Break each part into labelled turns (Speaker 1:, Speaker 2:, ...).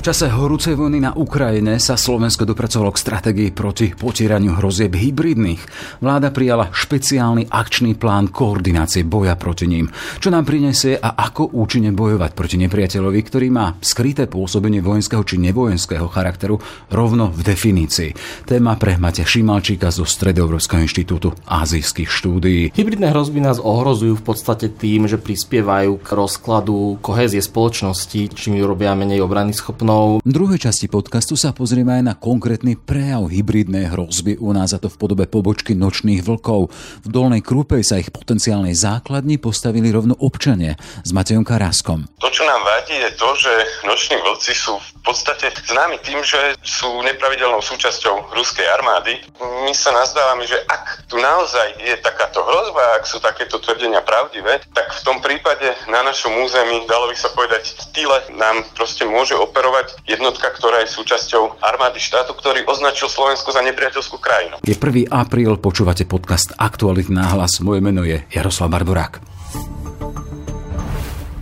Speaker 1: V čase horúcej vojny na Ukrajine sa Slovensko dopracovalo k stratégii proti potieraniu hrozieb hybridných. Vláda prijala špeciálny akčný plán koordinácie boja proti ním. Čo nám prinesie a ako účinne bojovať proti nepriateľovi, ktorý má skryté pôsobenie vojenského či nevojenského charakteru rovno v definícii. Téma pre Matia Šimalčíka zo Stredoeurópskeho inštitútu azijských štúdií.
Speaker 2: Hybridné hrozby nás ohrozujú v podstate tým, že prispievajú k rozkladu kohézie spoločnosti, čím robia menej obrany schopnosť
Speaker 1: mnou. V druhej časti podcastu sa pozrieme aj na konkrétny prejav hybridnej hrozby u nás, a to v podobe pobočky nočných vlkov. V Dolnej Krúpej sa ich potenciálnej základni postavili rovno občania s Matejom Karáskom.
Speaker 3: To, čo nám vadí, je to, že noční vlci sú v podstate známi tým, že sú nepravidelnou súčasťou ruskej armády. My sa nazdávame, že ak tu naozaj je takáto hrozba, ak sú takéto tvrdenia pravdivé, tak v tom prípade na našom území, dalo by sa povedať, v tyle nám proste môže operovať podporovať jednotka, ktorá je súčasťou armády štátu, ktorý označil Slovensko za nepriateľskú krajinu.
Speaker 1: Je 1. apríl, počúvate podcast Aktualit náhlas. Moje meno je Jaroslav Barborák.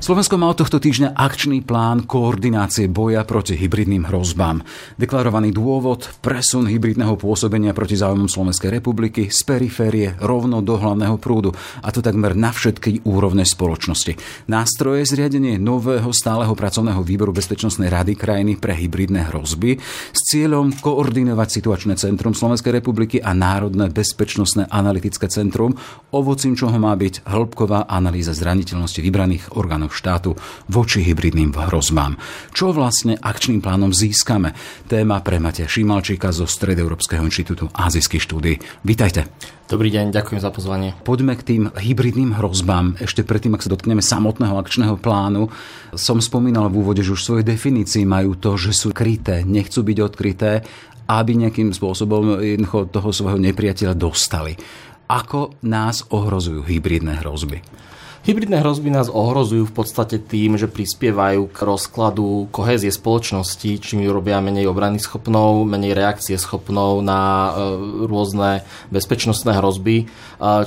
Speaker 1: Slovensko má od tohto týždňa akčný plán koordinácie boja proti hybridným hrozbám. Deklarovaný dôvod presun hybridného pôsobenia proti záujmom Slovenskej republiky z periférie rovno do hlavného prúdu, a to takmer na všetky úrovne spoločnosti. Nástroje zriadenie nového stáleho pracovného výboru Bezpečnostnej rady krajiny pre hybridné hrozby s cieľom koordinovať situačné centrum Slovenskej republiky a Národné bezpečnostné analytické centrum, ovocím čoho má byť hĺbková analýza zraniteľnosti vybraných orgánov štátu voči hybridným hrozbám. Čo vlastne akčným plánom získame? Téma pre Matia Šimalčíka zo Stredoeurópskeho inštitútu Azijských štúdí. Vítajte.
Speaker 2: Dobrý deň, ďakujem za pozvanie.
Speaker 1: Poďme k tým hybridným hrozbám. Ešte predtým, ak sa dotkneme samotného akčného plánu, som spomínal v úvode, že už svoje definícii majú to, že sú kryté, nechcú byť odkryté, aby nejakým spôsobom jednoducho toho svojho nepriateľa dostali. Ako nás ohrozujú hybridné hrozby?
Speaker 2: Hybridné hrozby nás ohrozujú v podstate tým, že prispievajú k rozkladu kohézie spoločnosti, čím ju robia menej obrany schopnou, menej reakcie schopnou na e, rôzne bezpečnostné hrozby, e,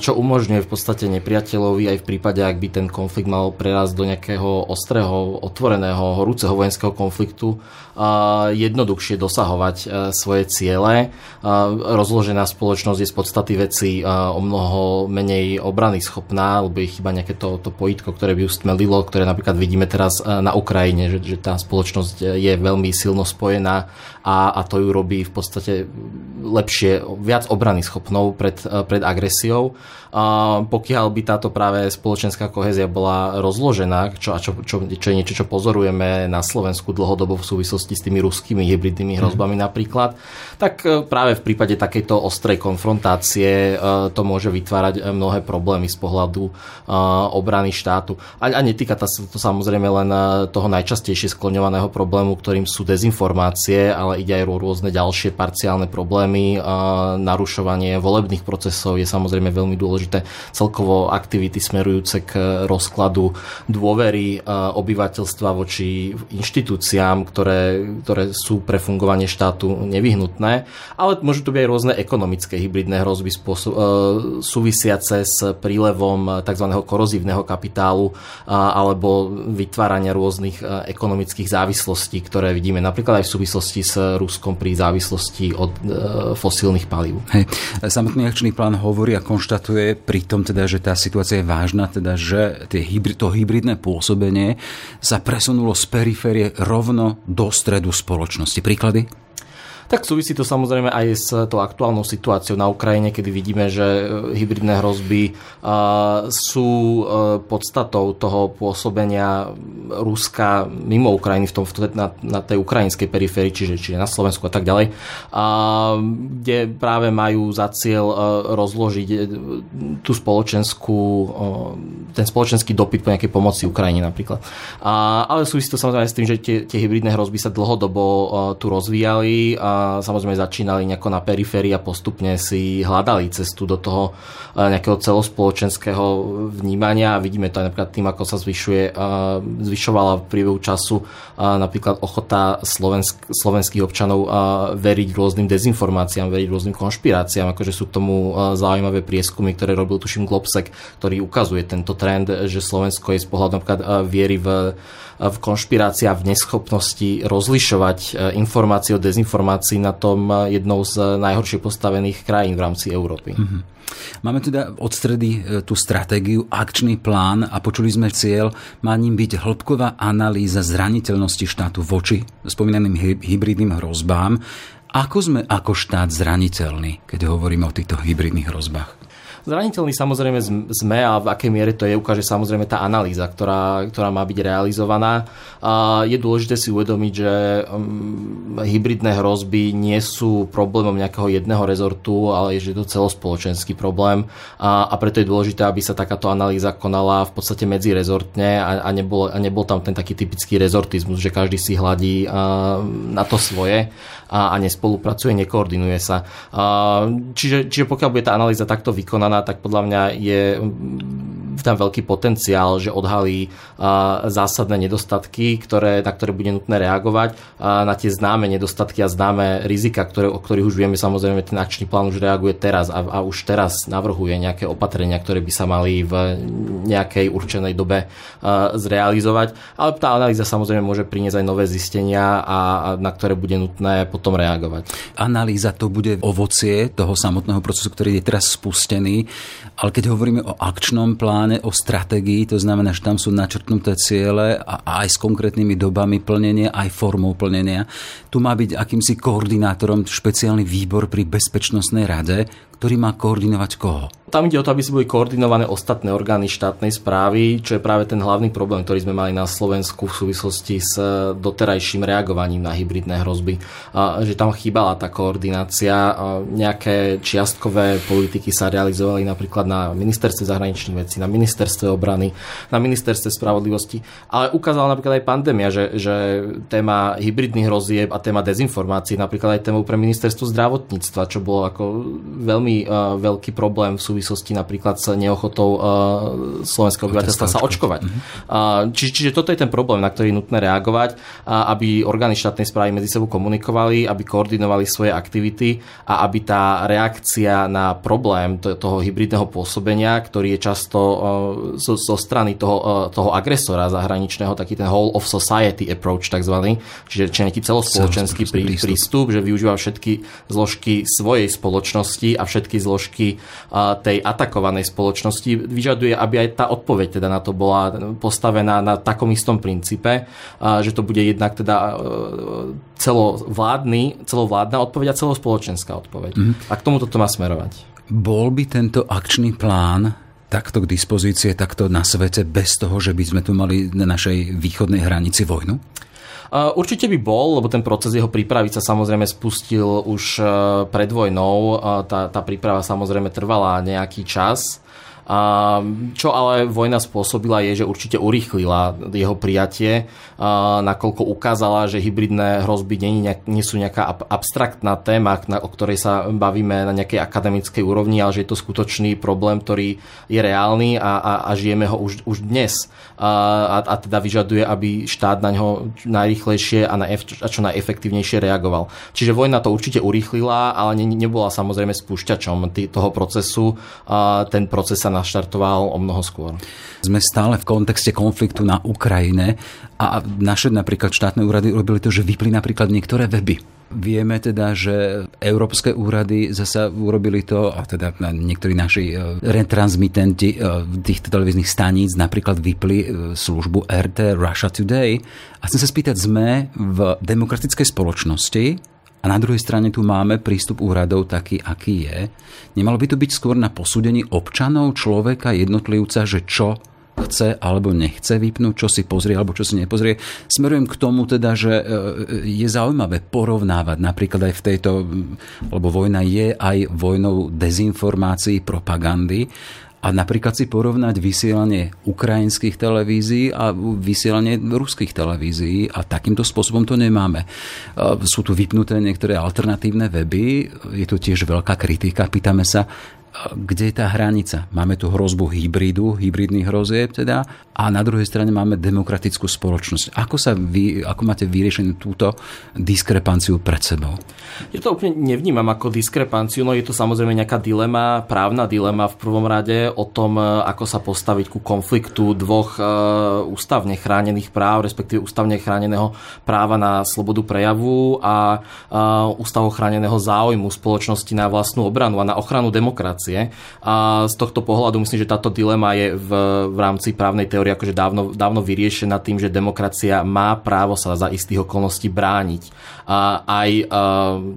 Speaker 2: čo umožňuje v podstate nepriateľovi aj v prípade, ak by ten konflikt mal prerásť do nejakého ostrého, otvoreného, horúceho vojenského konfliktu, e, jednoduchšie dosahovať svoje ciele. Rozložená spoločnosť je z podstaty veci o mnoho menej obrany schopná, lebo je chyba nejaké to, to pojitko, ktoré by ju stmelilo, ktoré napríklad vidíme teraz e, na Ukrajine, že, že tá spoločnosť je veľmi silno spojená a, a to ju robí v podstate lepšie, viac obrany schopnou pred, e, pred agresiou. A pokiaľ by táto práve spoločenská kohézia bola rozložená, čo, čo, čo, čo je niečo, čo pozorujeme na Slovensku dlhodobo v súvislosti s tými ruskými hybridnými hrozbami mm. napríklad, tak e, práve v prípade takejto ostrej konfrontácie to môže vytvárať mnohé problémy z pohľadu obrany štátu. A, a netýka to, to samozrejme len eh, toho najčastejšie skloňovaného problému, ktorým sú dezinformácie, ale ide aj o rôzne ďalšie parciálne problémy. Narušovanie volebných procesov je samozrejme veľmi dôležité. Celkovo aktivity smerujúce k rozkladu dôvery eh, obyvateľstva voči inštitúciám, ktoré, ktoré sú pre fungovanie štátu nevyhnutné. Ale môžu to byť aj rôzne ekonomické hybridné hrozby spôsob, súvisiace s prílevom tzv. korozívneho negatívneho kapitálu alebo vytvárania rôznych e, ekonomických závislostí, ktoré vidíme napríklad aj v súvislosti s Ruskom pri závislosti od e, fosílnych palív.
Speaker 1: Hej. Samotný akčný plán hovorí a konštatuje pritom teda, že tá situácia je vážna, teda, že tie hybrid, to hybridné pôsobenie sa presunulo z periférie rovno do stredu spoločnosti. Príklady?
Speaker 2: Tak súvisí to samozrejme aj s tou aktuálnou situáciou na Ukrajine, kedy vidíme, že e, hybridné hrozby sú e, podstatou toho pôsobenia Ruska mimo Ukrajiny, v tom, na, tej ukrajinskej periférii, čiže, čiže na Slovensku a tak ďalej, kde práve majú za cieľ e, rozložiť tú spoločenskú, ten spoločenský dopyt po nejakej pomoci Ukrajine napríklad. Ale súvisí to samozrejme s tým, že tie, tie hybridné hrozby sa dlhodobo tu rozvíjali samozrejme začínali nejako na periférii a postupne si hľadali cestu do toho nejakého celospoločenského vnímania. Vidíme to aj napríklad tým, ako sa zvyšuje, zvyšovala v priebehu času napríklad ochota slovensk, slovenských občanov veriť rôznym dezinformáciám, veriť rôznym konšpiráciám, akože sú k tomu zaujímavé prieskumy, ktoré robil tuším Globsek, ktorý ukazuje tento trend, že Slovensko je z pohľadu napríklad viery v v konšpirácii a v neschopnosti rozlišovať informácie od dezinformácií na tom jednou z najhoršie postavených krajín v rámci Európy. Mm-hmm.
Speaker 1: Máme teda od stredy e, tú stratégiu, akčný plán a počuli sme cieľ, má ním byť hĺbková analýza zraniteľnosti štátu voči spomínaným hybridným hrozbám. Ako sme ako štát zraniteľní, keď hovoríme o týchto hybridných hrozbách?
Speaker 2: Zraniteľný samozrejme sme a v akej miere to je, ukáže samozrejme tá analýza, ktorá, ktorá má byť realizovaná. A je dôležité si uvedomiť, že um, hybridné hrozby nie sú problémom nejakého jedného rezortu, ale je to celospoločenský problém a, a preto je dôležité, aby sa takáto analýza konala v podstate medzirezortne a, a, nebol, a nebol tam ten taký typický rezortizmus, že každý si hladí na to svoje a, a nespolupracuje, nekoordinuje sa. A, čiže, čiže pokiaľ bude tá analýza takto vykonaná, tak podľa mňa je tam veľký potenciál, že odhalí zásadné nedostatky, ktoré, na ktoré bude nutné reagovať, na tie známe nedostatky a známe rizika, ktoré, o ktorých už vieme, samozrejme ten akčný plán už reaguje teraz a, a už teraz navrhuje nejaké opatrenia, ktoré by sa mali v nejakej určenej dobe zrealizovať. Ale tá analýza samozrejme môže priniesť aj nové zistenia, a, a na ktoré bude nutné potom reagovať.
Speaker 1: Analýza to bude ovocie toho samotného procesu, ktorý je teraz spustený ale keď hovoríme o akčnom pláne, o stratégii, to znamená, že tam sú načrtnuté ciele a aj s konkrétnymi dobami plnenia, aj formou plnenia. Tu má byť akýmsi koordinátorom špeciálny výbor pri Bezpečnostnej rade, ktorý má koordinovať koho?
Speaker 2: Tam ide o to, aby si boli koordinované ostatné orgány štátnej správy, čo je práve ten hlavný problém, ktorý sme mali na Slovensku v súvislosti s e, doterajším reagovaním na hybridné hrozby. A, že tam chýbala tá koordinácia. A nejaké čiastkové politiky sa realizovali napríklad na ministerstve zahraničných vecí, na ministerstve obrany, na ministerstve spravodlivosti. Ale ukázala napríklad aj pandémia, že, že téma hybridných hrozieb a téma dezinformácií napríklad aj tému pre ministerstvo zdravotníctva, čo bolo ako veľmi uh, veľký problém v súvislosti napríklad s neochotou uh, slovenského obyvateľstva sa očkovať. Uh, či, čiže toto je ten problém, na ktorý je nutné reagovať, uh, aby orgány štátnej správy medzi sebou komunikovali, aby koordinovali svoje aktivity a aby tá reakcia na problém toho hybridného pôsobenia, ktorý je často uh, zo, zo strany toho, uh, toho agresora zahraničného, taký ten whole of society approach takzvaný, čiže či nejaký celospoločenský prí, prístup, že využíva všetky zložky svojej spoločnosti a všetky zložky tej atakovanej spoločnosti vyžaduje, aby aj tá odpoveď teda na to bola postavená na takom istom princípe, že to bude jednak teda celovládny, celovládna odpoveď a celospoločenská odpoveď. Mm-hmm. A k tomu toto má smerovať.
Speaker 1: Bol by tento akčný plán takto k dispozície, takto na svete, bez toho, že by sme tu mali na našej východnej hranici vojnu?
Speaker 2: Určite by bol, lebo ten proces jeho prípravy sa samozrejme spustil už e, pred vojnou. Tá, tá príprava samozrejme trvala nejaký čas. Čo ale vojna spôsobila je, že určite urýchlila jeho prijatie, nakoľko ukázala, že hybridné hrozby nie, nie sú nejaká abstraktná téma, o ktorej sa bavíme na nejakej akademickej úrovni, ale že je to skutočný problém, ktorý je reálny a, a, a žijeme ho už, už dnes. A, a teda vyžaduje, aby štát na ňo najrychlejšie a, na, a čo najefektívnejšie reagoval. Čiže vojna to určite urýchlila, ale ne, nebola samozrejme spúšťačom toho procesu. A ten proces sa naštartoval o mnoho skôr.
Speaker 1: Sme stále v kontexte konfliktu na Ukrajine a naše napríklad štátne úrady robili to, že vypli napríklad niektoré weby. Vieme teda, že európske úrady zasa urobili to, a teda niektorí naši e, retransmitenti e, týchto televíznych staníc napríklad vypli e, službu RT Russia Today. A chcem sa spýtať, sme v demokratickej spoločnosti, a na druhej strane tu máme prístup úradov taký, aký je. Nemalo by to byť skôr na posúdení občanov, človeka, jednotlivca, že čo chce alebo nechce vypnúť, čo si pozrie alebo čo si nepozrie. Smerujem k tomu teda, že e, je zaujímavé porovnávať napríklad aj v tejto, lebo vojna je aj vojnou dezinformácií, propagandy a napríklad si porovnať vysielanie ukrajinských televízií a vysielanie ruských televízií a takýmto spôsobom to nemáme. Sú tu vypnuté niektoré alternatívne weby, je tu tiež veľká kritika, pýtame sa, kde je tá hranica? Máme tu hrozbu hybridu, hybridných hrozieb teda, a na druhej strane máme demokratickú spoločnosť. Ako, sa vy, ako máte vyriešenú túto diskrepanciu pred sebou?
Speaker 2: Ja to úplne nevnímam ako diskrepanciu, no je to samozrejme nejaká dilema, právna dilema v prvom rade o tom, ako sa postaviť ku konfliktu dvoch e, ústavne chránených práv, respektíve ústavne chráneného práva na slobodu prejavu a ústavo chráneného záujmu spoločnosti na vlastnú obranu a na ochranu demokracie demokracie. A z tohto pohľadu myslím, že táto dilema je v, v rámci právnej teórie akože dávno, dávno vyriešená tým, že demokracia má právo sa za istých okolností brániť. A aj a,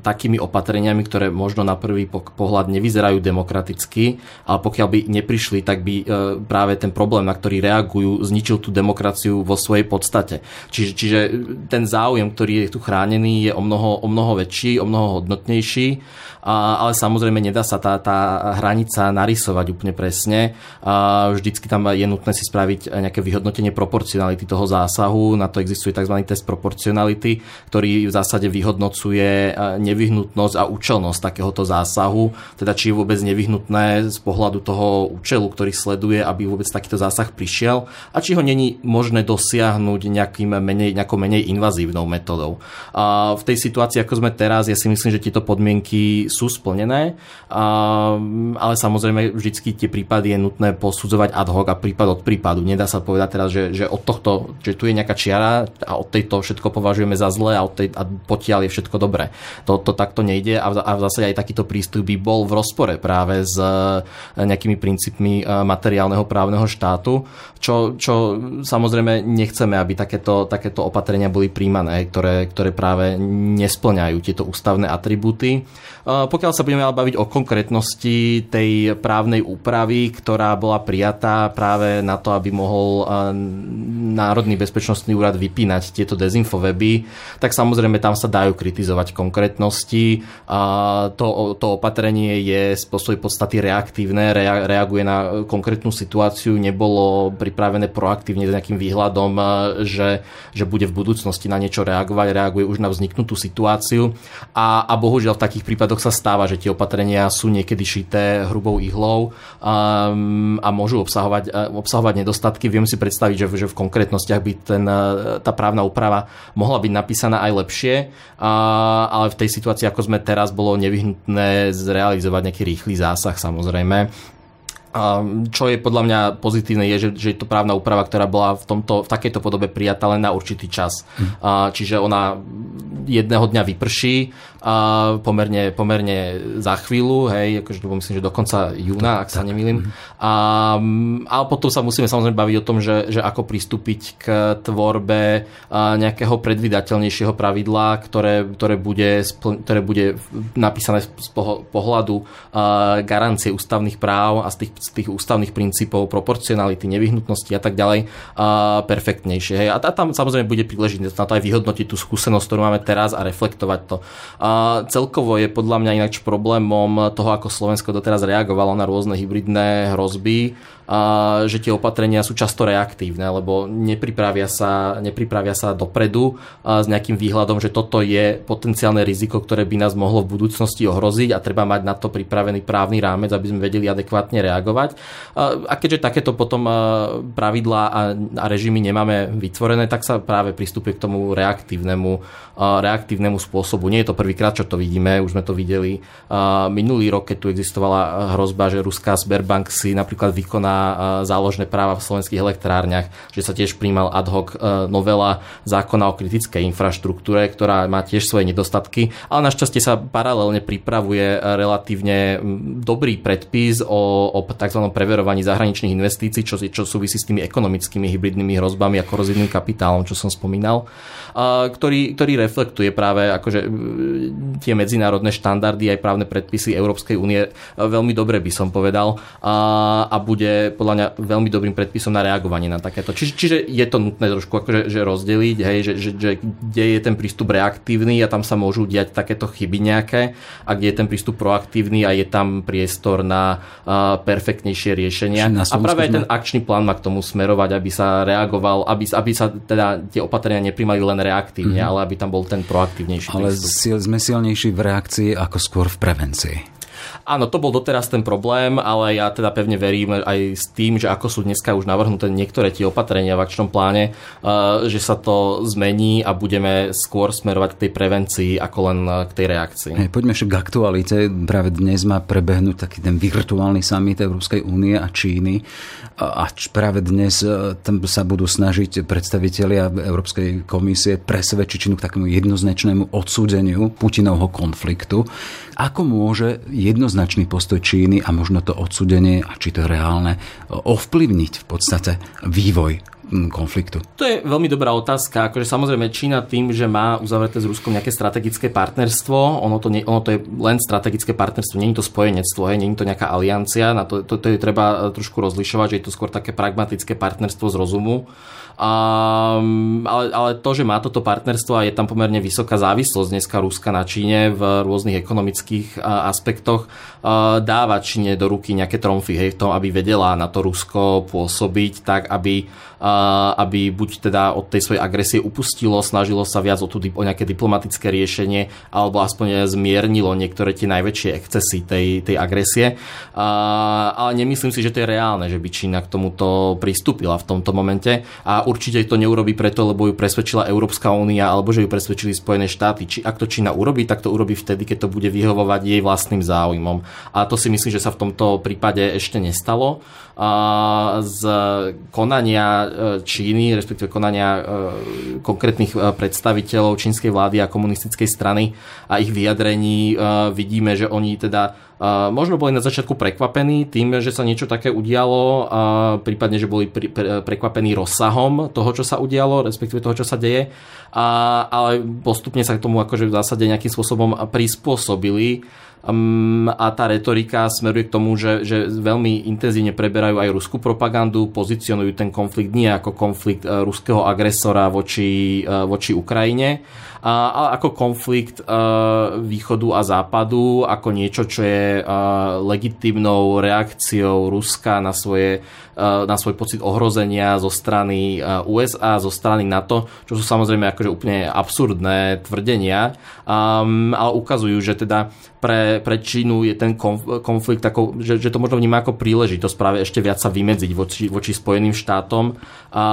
Speaker 2: takými opatreniami, ktoré možno na prvý pohľad nevyzerajú demokraticky, ale pokiaľ by neprišli, tak by e, práve ten problém, na ktorý reagujú, zničil tú demokraciu vo svojej podstate. Čiže, čiže ten záujem, ktorý je tu chránený, je o mnoho, o mnoho väčší, o mnoho hodnotnejší ale samozrejme nedá sa tá, tá hranica narysovať úplne presne. Vždycky tam je nutné si spraviť nejaké vyhodnotenie proporcionality toho zásahu. Na to existuje tzv. test proporcionality, ktorý v zásade vyhodnocuje nevyhnutnosť a účelnosť takéhoto zásahu, teda či je vôbec nevyhnutné z pohľadu toho účelu, ktorý sleduje, aby vôbec takýto zásah prišiel a či ho není možné dosiahnuť nejakým menej, nejakou menej invazívnou metodou. A v tej situácii, ako sme teraz, ja si myslím, že tieto podmienky sú splnené, ale samozrejme vždycky tie prípady je nutné posudzovať ad hoc a prípad od prípadu. Nedá sa povedať teraz, že, že od tohto, že tu je nejaká čiara a od tejto všetko považujeme za zlé a, od tej, a potiaľ je všetko dobré. To, to takto nejde a v, a v zásade aj takýto prístup by bol v rozpore práve s e, nejakými princípmi e, materiálneho právneho štátu, čo, čo samozrejme nechceme, aby takéto, takéto opatrenia boli príjmané, ktoré, ktoré práve nesplňajú tieto ústavné atribúty. Pokiaľ sa budeme ale baviť o konkrétnosti tej právnej úpravy, ktorá bola prijatá práve na to, aby mohol Národný bezpečnostný úrad vypínať tieto dezinfoweby, tak samozrejme tam sa dajú kritizovať konkrétnosti. To, to opatrenie je z svojej podstaty reaktívne, reaguje na konkrétnu situáciu, nebolo pripravené proaktívne s nejakým výhľadom, že, že bude v budúcnosti na niečo reagovať, reaguje už na vzniknutú situáciu a, a bohužiaľ v takých prípadoch sa stáva, že tie opatrenia sú niekedy šité hrubou ihlou a, um, a môžu obsahovať, obsahovať nedostatky. Viem si predstaviť, že, že v konkrétnostiach by ten, tá právna úprava mohla byť napísaná aj lepšie, a, ale v tej situácii, ako sme teraz, bolo nevyhnutné zrealizovať nejaký rýchly zásah samozrejme čo je podľa mňa pozitívne, je, že, že je to právna úprava, ktorá bola v, tomto, v takejto podobe prijatá len na určitý čas. Hm. Čiže ona jedného dňa vyprší a pomerne, pomerne za chvíľu, hej, akože to myslím, že do konca júna, ak sa nemýlim. A, a potom sa musíme samozrejme baviť o tom, že, že ako pristúpiť k tvorbe nejakého predvydateľnejšieho pravidla, ktoré, ktoré, bude, ktoré bude napísané z pohľadu garancie ústavných práv a z tých, z tých ústavných princípov proporcionality, nevyhnutnosti a tak ďalej perfektnejšie. Hej. A tam samozrejme bude príležitosť na to aj vyhodnotiť tú skúsenosť, ktorú máme teraz a reflektovať to. A celkovo je podľa mňa ináč problémom toho, ako Slovensko doteraz reagovalo na rôzne hybridné hrozby, že tie opatrenia sú často reaktívne, lebo nepripravia sa, nepripravia sa dopredu s nejakým výhľadom, že toto je potenciálne riziko, ktoré by nás mohlo v budúcnosti ohroziť a treba mať na to pripravený právny rámec, aby sme vedeli adekvátne reagovať. A keďže takéto potom pravidlá a režimy nemáme vytvorené, tak sa práve pristúpi k tomu reaktívnemu, reaktívnemu spôsobu. Nie je to prvýkrát, čo to vidíme, už sme to videli minulý rok, keď tu existovala hrozba, že ruská Sberbank si napríklad vykoná záložné práva v slovenských elektrárniach, že sa tiež príjmal ad hoc novela zákona o kritickej infraštruktúre, ktorá má tiež svoje nedostatky, ale našťastie sa paralelne pripravuje relatívne dobrý predpis o, o tzv. preverovaní zahraničných investícií, čo, čo súvisí s tými ekonomickými hybridnými hrozbami a korozívnym kapitálom, čo som spomínal, ktorý, ktorý reflektuje práve akože tie medzinárodné štandardy aj právne predpisy Európskej únie veľmi dobre by som povedal a, a bude podľa mňa veľmi dobrým predpisom na reagovanie na takéto. Čiže, čiže je to nutné trošku akože, že rozdeliť, hej, že, že, že kde je ten prístup reaktívny a tam sa môžu diať takéto chyby nejaké a kde je ten prístup proaktívny a je tam priestor na uh, perfektnejšie riešenia. A práve aj ten akčný plán má k tomu smerovať, aby sa reagoval, aby, aby sa teda tie opatrenia neprimali len reaktívne, mm-hmm. ale aby tam bol ten proaktívnejší
Speaker 1: Ale
Speaker 2: prístup.
Speaker 1: sme silnejší v reakcii ako skôr v prevencii.
Speaker 2: Áno, to bol doteraz ten problém, ale ja teda pevne verím aj s tým, že ako sú dneska už navrhnuté niektoré tie opatrenia v akčnom pláne, eh, že sa to zmení a budeme skôr smerovať k tej prevencii ako len eh, k tej reakcii.
Speaker 1: Hey, poďme však k aktualite. Práve dnes má prebehnúť taký ten virtuálny summit Európskej únie a Číny a práve dnes eh, tam sa budú snažiť predstavitelia Európskej komisie presvedčiť Čínu k takému jednoznačnému odsúdeniu Putinovho konfliktu. Ako môže jednoznačný postoj Číny a možno to odsudenie, a či to je reálne, ovplyvniť v podstate vývoj konfliktu?
Speaker 2: To je veľmi dobrá otázka. Akože samozrejme Čína tým, že má uzavreté s Ruskom nejaké strategické partnerstvo, ono to, nie, ono to je len strategické partnerstvo, je to spojenectvo, hej, nie je to nejaká aliancia, na to, to, to je treba trošku rozlišovať, že je to skôr také pragmatické partnerstvo z rozumu. Um, ale, ale to, že má toto partnerstvo a je tam pomerne vysoká závislosť dneska Ruska na Číne v rôznych ekonomických aspektoch, uh, dáva Číne do ruky nejaké tromfy, hej, v tom, aby vedela na to Rusko pôsobiť tak, aby aby buď teda od tej svojej agresie upustilo, snažilo sa viac o, tú, o nejaké diplomatické riešenie, alebo aspoň zmiernilo niektoré tie najväčšie excesy tej, tej agresie. Ale nemyslím si, že to je reálne, že by Čína k tomuto pristúpila v tomto momente a určite to neurobi preto, lebo ju presvedčila Európska únia alebo že ju presvedčili Spojené štáty. Či ak to Čína urobí, tak to urobí vtedy, keď to bude vyhovovať jej vlastným záujmom. A to si myslím, že sa v tomto prípade ešte nestalo. Z konania E, Číny, respektíve konania e, konkrétnych e, predstaviteľov čínskej vlády a komunistickej strany a ich vyjadrení vidíme, že oni teda možno boli na začiatku prekvapení tým, že sa niečo také udialo, prípadne, že boli prekvapení rozsahom toho, čo sa udialo, respektíve toho, čo sa deje, ale postupne sa k tomu akože v zásade nejakým spôsobom prispôsobili A tá retorika smeruje k tomu, že, že veľmi intenzívne preberajú aj ruskú propagandu, pozicionujú ten konflikt nie ako konflikt uh, ruského agresora voči, uh, voči Ukrajine, ale ako konflikt uh, východu a západu, ako niečo, čo je legitímnou reakciou Ruska na svoje na svoj pocit ohrozenia zo strany USA, zo strany NATO, čo sú samozrejme akože úplne absurdné tvrdenia, um, ale ukazujú, že teda pre, pre Čínu je ten konflikt tako, že, že to možno vníma ako príležitosť práve ešte viac sa vymedziť voči, voči Spojeným štátom a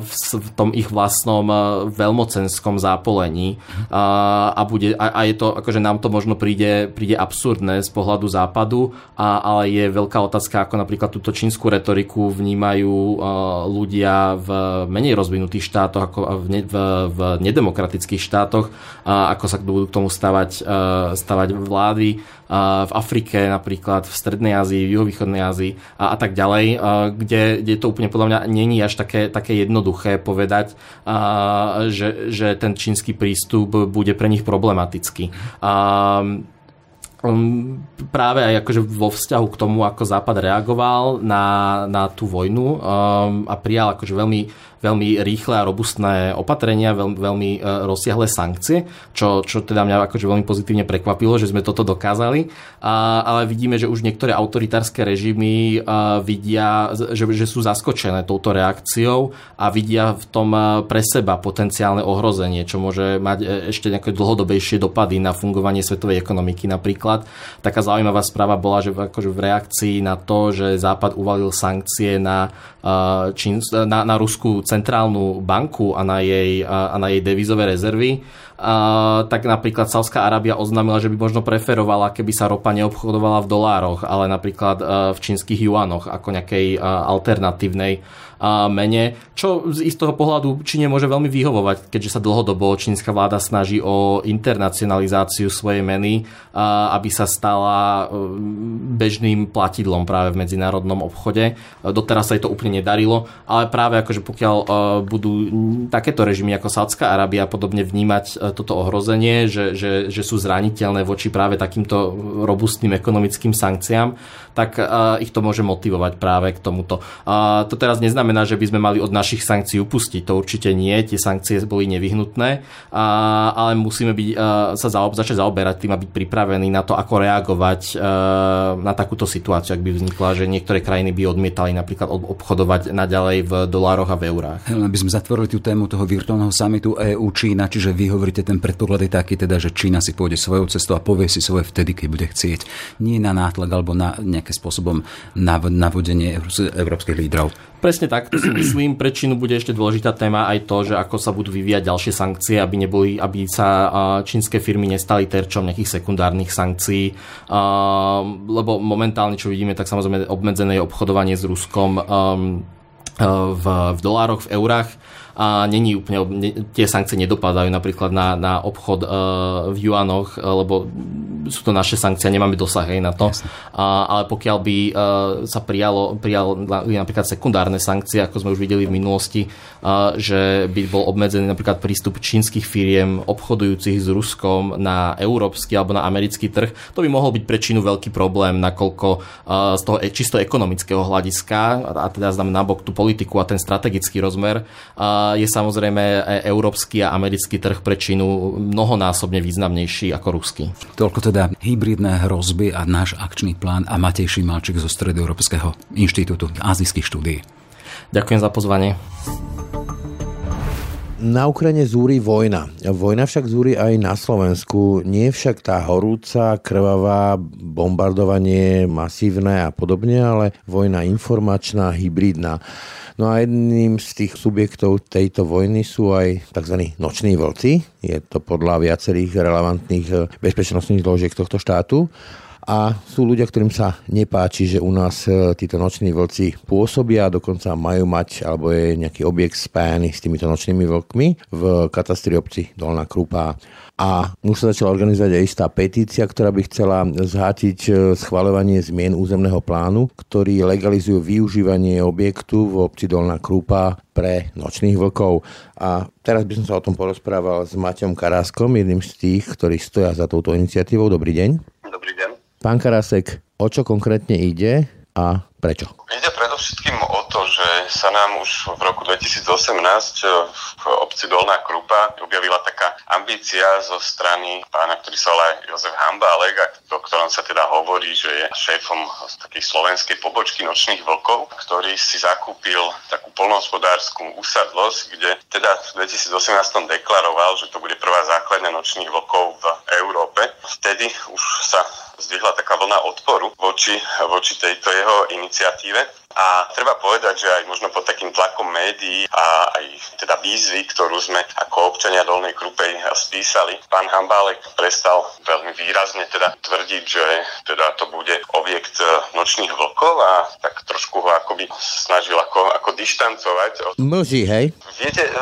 Speaker 2: v, v tom ich vlastnom veľmocenskom zápolení. A, a, bude, a, a je to, akože nám to možno príde, príde absurdné z pohľadu západu, a, ale je veľká otázka, ako napríklad túto čínsku retoriku vnímajú uh, ľudia v menej rozvinutých štátoch, ako v, ne, v, v nedemokratických štátoch, uh, ako sa budú k tomu stavať, uh, stavať vlády v Afrike napríklad, v Strednej Ázii, v Juhovýchodnej Ázii a, a tak ďalej, kde, kde to úplne podľa mňa není až také, také jednoduché povedať, že, že ten čínsky prístup bude pre nich problematický. Um, práve aj akože vo vzťahu k tomu, ako Západ reagoval na, na tú vojnu um, a prijal akože veľmi veľmi rýchle a robustné opatrenia, veľmi, veľmi e, rozsiahle sankcie, čo, čo teda mňa akože veľmi pozitívne prekvapilo, že sme toto dokázali. A, ale vidíme, že už niektoré autoritárske režimy e, vidia, že, že sú zaskočené touto reakciou a vidia v tom e, pre seba potenciálne ohrozenie, čo môže mať ešte nejaké dlhodobejšie dopady na fungovanie svetovej ekonomiky napríklad. Taká zaujímavá správa bola, že v, akože v reakcii na to, že Západ uvalil sankcie na, Čín, na, na Ruskú centrálnu banku a na jej, a na jej devizové rezervy, tak napríklad Sávská Arábia oznámila, že by možno preferovala, keby sa ropa neobchodovala v dolároch, ale napríklad v čínskych juanoch ako nejakej alternatívnej mene, čo z istého pohľadu Číne môže veľmi vyhovovať, keďže sa dlhodobo čínska vláda snaží o internacionalizáciu svojej meny, aby sa stala bežným platidlom práve v medzinárodnom obchode. Doteraz sa jej to úplne nedarilo, ale práve akože pokiaľ budú takéto režimy ako Sádzka Arábia podobne vnímať toto ohrozenie, že, že, že sú zraniteľné voči práve takýmto robustným ekonomickým sankciám, tak ich to môže motivovať práve k tomuto. To teraz neznamená, že by sme mali od našich sankcií upustiť. To určite nie, tie sankcie boli nevyhnutné, ale musíme byť, sa zaob, začať zaoberať tým a byť pripravení na to, ako reagovať na takúto situáciu, ak by vznikla, že niektoré krajiny by odmietali napríklad obchodovať naďalej v dolároch a v eurách.
Speaker 1: Len by sme zatvorili tú tému toho virtuálneho samitu EU-Čína, čiže vy hovoríte, ten predpoklad je taký, teda, že Čína si pôjde svojou cestou a povie si svoje vtedy, keď bude chcieť. Nie na nátlak alebo na nejakým spôsobom navodenie európskych lídrov.
Speaker 2: Presne tak, to si myslím. Pre Čínu bude ešte dôležitá téma aj to, že ako sa budú vyvíjať ďalšie sankcie, aby, neboli, aby sa čínske firmy nestali terčom nejakých sekundárnych sankcií. Lebo momentálne, čo vidíme, tak samozrejme obmedzené je obchodovanie s Ruskom v, v dolároch, v eurách a není úplne, ne, tie sankcie nedopadajú napríklad na, na obchod uh, v juanoch, uh, lebo sú to naše sankcie, nemáme dosah aj na to. A, ale pokiaľ by uh, sa prijalo, prijalo napríklad sekundárne sankcie, ako sme už videli v minulosti, uh, že by bol obmedzený napríklad prístup čínskych firiem obchodujúcich s Ruskom na európsky alebo na americký trh, to by mohol byť pre Čínu veľký problém, nakoľko uh, z toho e, čisto ekonomického hľadiska, a teda znamená nabok tú politiku a ten strategický rozmer, uh, je samozrejme európsky a americký trh pre Čínu mnohonásobne významnejší ako ruský.
Speaker 1: Toľko teda hybridné hrozby a náš akčný plán a Matej Šimalčík zo Stredoeurópskeho inštitútu azijských štúdií.
Speaker 2: Ďakujem za pozvanie.
Speaker 4: Na Ukrajine zúri vojna. Vojna však zúri aj na Slovensku. Nie však tá horúca, krvavá, bombardovanie masívne a podobne, ale vojna informačná, hybridná. No a jedným z tých subjektov tejto vojny sú aj tzv. noční vlci. Je to podľa viacerých relevantných bezpečnostných zložiek tohto štátu a sú ľudia, ktorým sa nepáči, že u nás eh, títo noční vlci pôsobia, dokonca majú mať, alebo je nejaký objekt spájany s týmito nočnými vlkmi v katastri obci Dolná Krupa a už sa začala organizovať aj istá petícia, ktorá by chcela zhátiť e, schvaľovanie zmien územného plánu, ktorý legalizujú využívanie objektu v obci Dolná Krúpa pre nočných vlkov. A teraz by som sa o tom porozprával s Maťom Karáskom, jedným z tých, ktorí stoja za touto iniciatívou. Dobrý deň.
Speaker 3: Dobrý deň.
Speaker 4: Pán Karásek, o čo konkrétne ide a prečo?
Speaker 3: Ide predovšetkým o to, že sa nám už v roku 2018 eh, v obci Dolná Krupa objavila taká ambícia zo strany pána, ktorý sa volá Jozef Hambálek, o ktorom sa teda hovorí, že je šéfom takej slovenskej pobočky nočných vlkov, ktorý si zakúpil takú polnohospodárskú usadlosť, kde teda v 2018 deklaroval, že to bude prvá základňa nočných vlkov v Európe. Vtedy už sa zdvihla taká vlna odporu voči, voči tejto jeho iniciatíve. A treba povedať, že aj možno pod takým tlakom médií a aj teda výzvy, ktorú sme ako občania Dolnej Krupej spísali, pán Hambálek prestal veľmi výrazne teda tvrdiť, že teda to bude objekt e, nočných vlkov a tak trošku ho akoby snažil ako, ako dištancovať.
Speaker 4: Mlží, hej?
Speaker 3: Viete, e,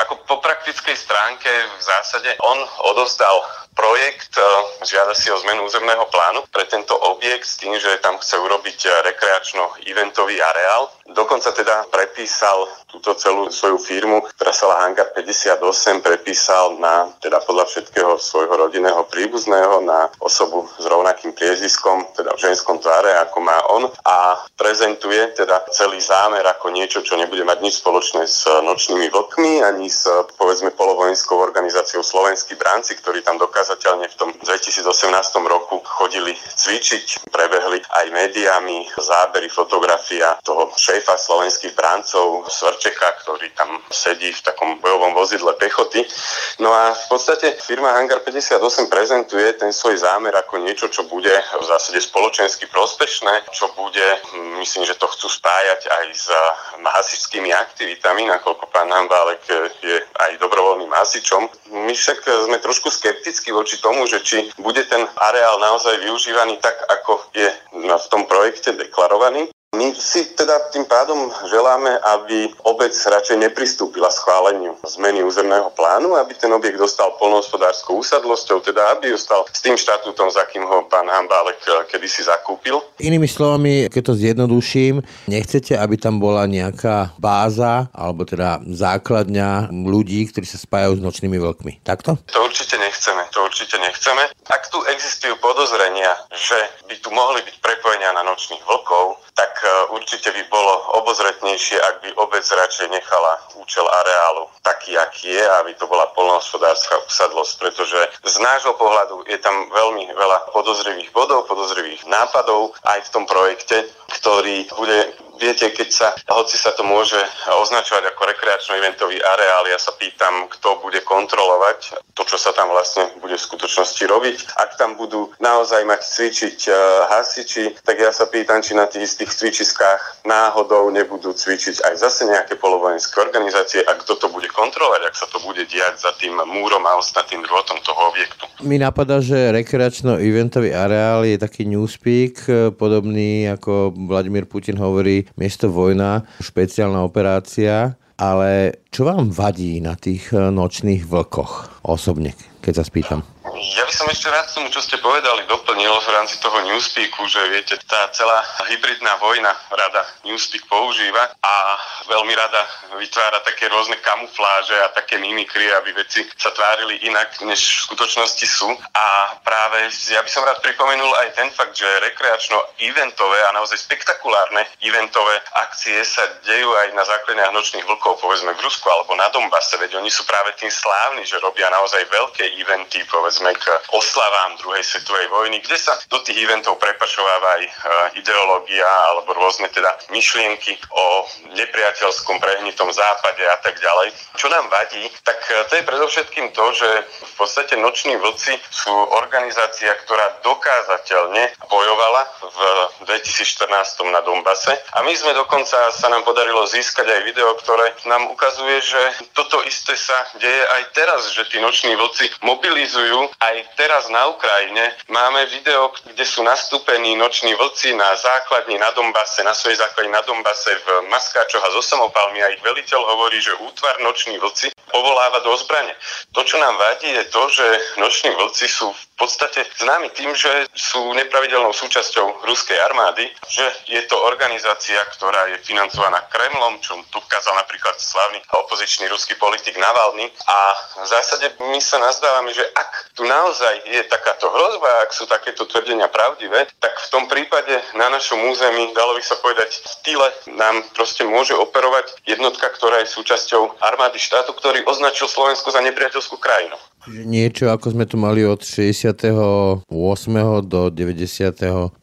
Speaker 3: ako po praktickej stránke v zásade on odozdal projekt, žiada si o zmenu územného plánu pre tento objekt s tým, že tam chce urobiť rekreačno-eventový areál. Dokonca teda prepísal túto celú svoju firmu, ktorá sa volá Hangar 58, prepísal na, teda podľa všetkého svojho rodinného príbuzného, na osobu s rovnakým priezviskom, teda v ženskom tváre, ako má on a prezentuje teda celý zámer ako niečo, čo nebude mať nič spoločné s nočnými vlkmi ani s povedzme polovojenskou organizáciou Slovenskí bránci, ktorí tam dokázateľne v tom 2018 roku chodili cvičiť, prebehli aj médiami zábery, fotografia toho šéfa slovenských bráncov, Čecha, ktorý tam sedí v takom bojovom vozidle pechoty. No a v podstate firma Hangar 58 prezentuje ten svoj zámer ako niečo, čo bude v zásade spoločensky prospešné, čo bude, myslím, že to chcú spájať aj s hasičskými aktivitami, nakoľko pán Hambálek je aj dobrovoľným hasičom. My však sme trošku skeptickí voči tomu, že či bude ten areál naozaj využívaný tak, ako je v tom projekte deklarovaný. My si teda tým pádom želáme, aby obec radšej nepristúpila schváleniu zmeny územného plánu, aby ten objekt dostal polnohospodárskou úsadlosťou, teda aby ostal s tým štatútom, za kým ho pán Hambálek eh, kedysi zakúpil.
Speaker 4: Inými slovami, keď to zjednoduším, nechcete, aby tam bola nejaká báza, alebo teda základňa ľudí, ktorí sa spájajú s nočnými vlkmi. Takto?
Speaker 3: To určite nechceme, to určite nechceme. Ak tu existujú podozrenia, že by tu mohli byť prepojenia na nočných vlkov, tak e, určite by bolo obozretnejšie, ak by obec radšej nechala účel areálu taký, aký je, aby to bola polnohospodárska usadlosť, pretože z nášho pohľadu je tam veľmi veľa podozrivých bodov, podozrivých nápadov aj v tom projekte, ktorý bude Viete, keď sa, hoci sa to môže označovať ako rekreačno-eventový areál, ja sa pýtam, kto bude kontrolovať to, čo sa tam vlastne bude v skutočnosti robiť. Ak tam budú naozaj mať cvičiť uh, hasiči, tak ja sa pýtam, či na tých istých cvičiskách náhodou nebudú cvičiť aj zase nejaké polovojenské organizácie a kto to bude kontrolovať, ak sa to bude diať za tým múrom a ostatným drôtom toho objektu.
Speaker 4: Mi napadá, že rekreačno-eventový areál je taký newspeak, e, podobný ako Vladimír Putin hovorí miesto vojna, špeciálna operácia, ale čo vám vadí na tých eh, nočných vlkoch osobne, keď sa spýtam?
Speaker 3: Ja by som ešte rád tomu, čo ste povedali, doplnil v rámci toho Newspeaku, že viete, tá celá hybridná vojna rada Newspeak používa a veľmi rada vytvára také rôzne kamufláže a také mimikry, aby veci sa tvárili inak, než v skutočnosti sú. A práve ja by som rád pripomenul aj ten fakt, že rekreačno-eventové a naozaj spektakulárne eventové akcie sa dejú aj na základniach nočných vlkov, povedzme v Rusku alebo na Dombase, veď oni sú práve tým slávni, že robia naozaj veľké eventy, povedzme povedzme k oslavám druhej svetovej vojny, kde sa do tých eventov prepašováva aj e, ideológia alebo rôzne teda myšlienky o nepriateľskom prehnitom západe a tak ďalej. Čo nám vadí, tak e, to je predovšetkým to, že v podstate noční vlci sú organizácia, ktorá dokázateľne bojovala v 2014 na Dombase a my sme dokonca sa nám podarilo získať aj video, ktoré nám ukazuje, že toto isté sa deje aj teraz, že tí noční vlci mobilizujú aj teraz na Ukrajine máme video, kde sú nastúpení noční vlci na základni na Dombase, na svojej základni na Dombase v Maskáčoch a zo samopalmi a ich veliteľ hovorí, že útvar noční vlci povoláva do zbrane. To, čo nám vadí, je to, že noční vlci sú v podstate známi tým, že sú nepravidelnou súčasťou ruskej armády, že je to organizácia, ktorá je financovaná Kremlom, čo tu ukázal napríklad slavný opozičný ruský politik Navalny. A v zásade my sa nazdávame, že ak tu naozaj je takáto hrozba, ak sú takéto tvrdenia pravdivé, tak v tom prípade na našom území, dalo by sa povedať, v tyle nám proste môže operovať jednotka, ktorá je súčasťou armády štátu, ktorý označil Slovensko za nepriateľskú krajinu.
Speaker 4: Niečo ako sme tu mali od 68. do 91.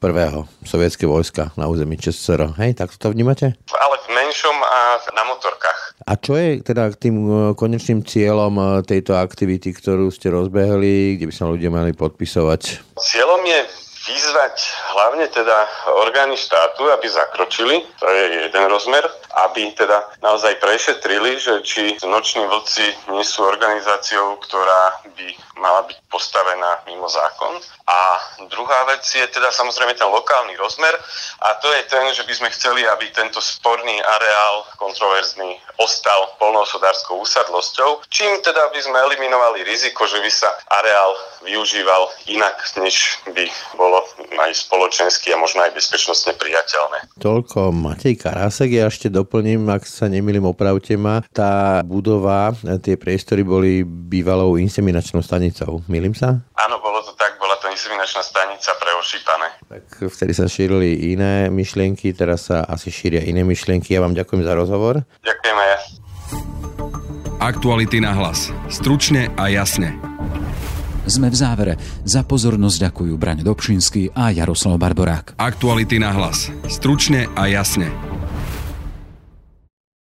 Speaker 4: sovietské vojska na území ČSSR. Hej, tak to vnímate?
Speaker 3: Ale v menšom a na motorkách.
Speaker 4: A čo je teda tým e, konečným cieľom e, tejto aktivity, ktorú ste rozbehli, kde by sa ľudia mali podpisovať?
Speaker 3: Cieľom je vyzvať hlavne teda orgány štátu, aby zakročili, to je jeden rozmer, aby teda naozaj prešetrili, že či noční vlci nie sú organizáciou, ktorá by mala byť postavená mimo zákon. A druhá vec je teda samozrejme ten lokálny rozmer a to je ten, že by sme chceli, aby tento sporný areál kontroverzný ostal polnohospodárskou usadlosťou, čím teda by sme eliminovali riziko, že by sa areál využíval inak, než by bolo aj spoločensky a možno aj bezpečnostne priateľné.
Speaker 4: Toľko Matej Karásek, ja ešte doplním, ak sa nemýlim, opravte ma. Tá budova, tie priestory boli bývalou inseminačnou stanicou. Milím sa?
Speaker 3: Áno, bolo to tak, bola to inseminačná stanica pre ošípané.
Speaker 4: Tak vtedy sa šírili iné myšlienky, teraz sa asi šíria iné myšlienky. Ja vám ďakujem za rozhovor.
Speaker 3: Ďakujem aj ja.
Speaker 5: Aktuality na hlas. Stručne a jasne.
Speaker 1: Sme v závere. Za pozornosť ďakujú Braň Dobšinský a Jaroslav Barborák.
Speaker 5: Aktuality na hlas. Stručne a jasne.